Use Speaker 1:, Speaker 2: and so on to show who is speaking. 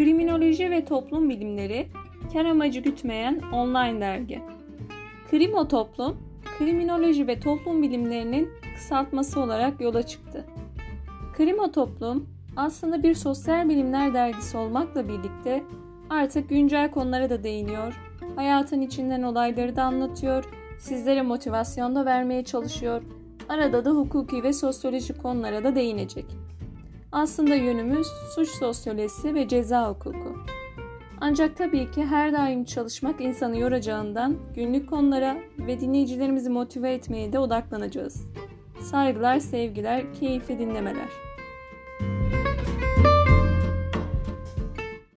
Speaker 1: Kriminoloji ve Toplum Bilimleri kar amacı gütmeyen online dergi. Krimo Toplum, kriminoloji ve toplum bilimlerinin kısaltması olarak yola çıktı. Krimo Toplum aslında bir sosyal bilimler dergisi olmakla birlikte artık güncel konulara da değiniyor, hayatın içinden olayları da anlatıyor, sizlere motivasyon da vermeye çalışıyor, arada da hukuki ve sosyolojik konulara da değinecek. Aslında yönümüz suç sosyolojisi ve ceza hukuku. Ancak tabii ki her daim çalışmak insanı yoracağından günlük konulara ve dinleyicilerimizi motive etmeye de odaklanacağız. Saygılar, sevgiler, keyifli dinlemeler.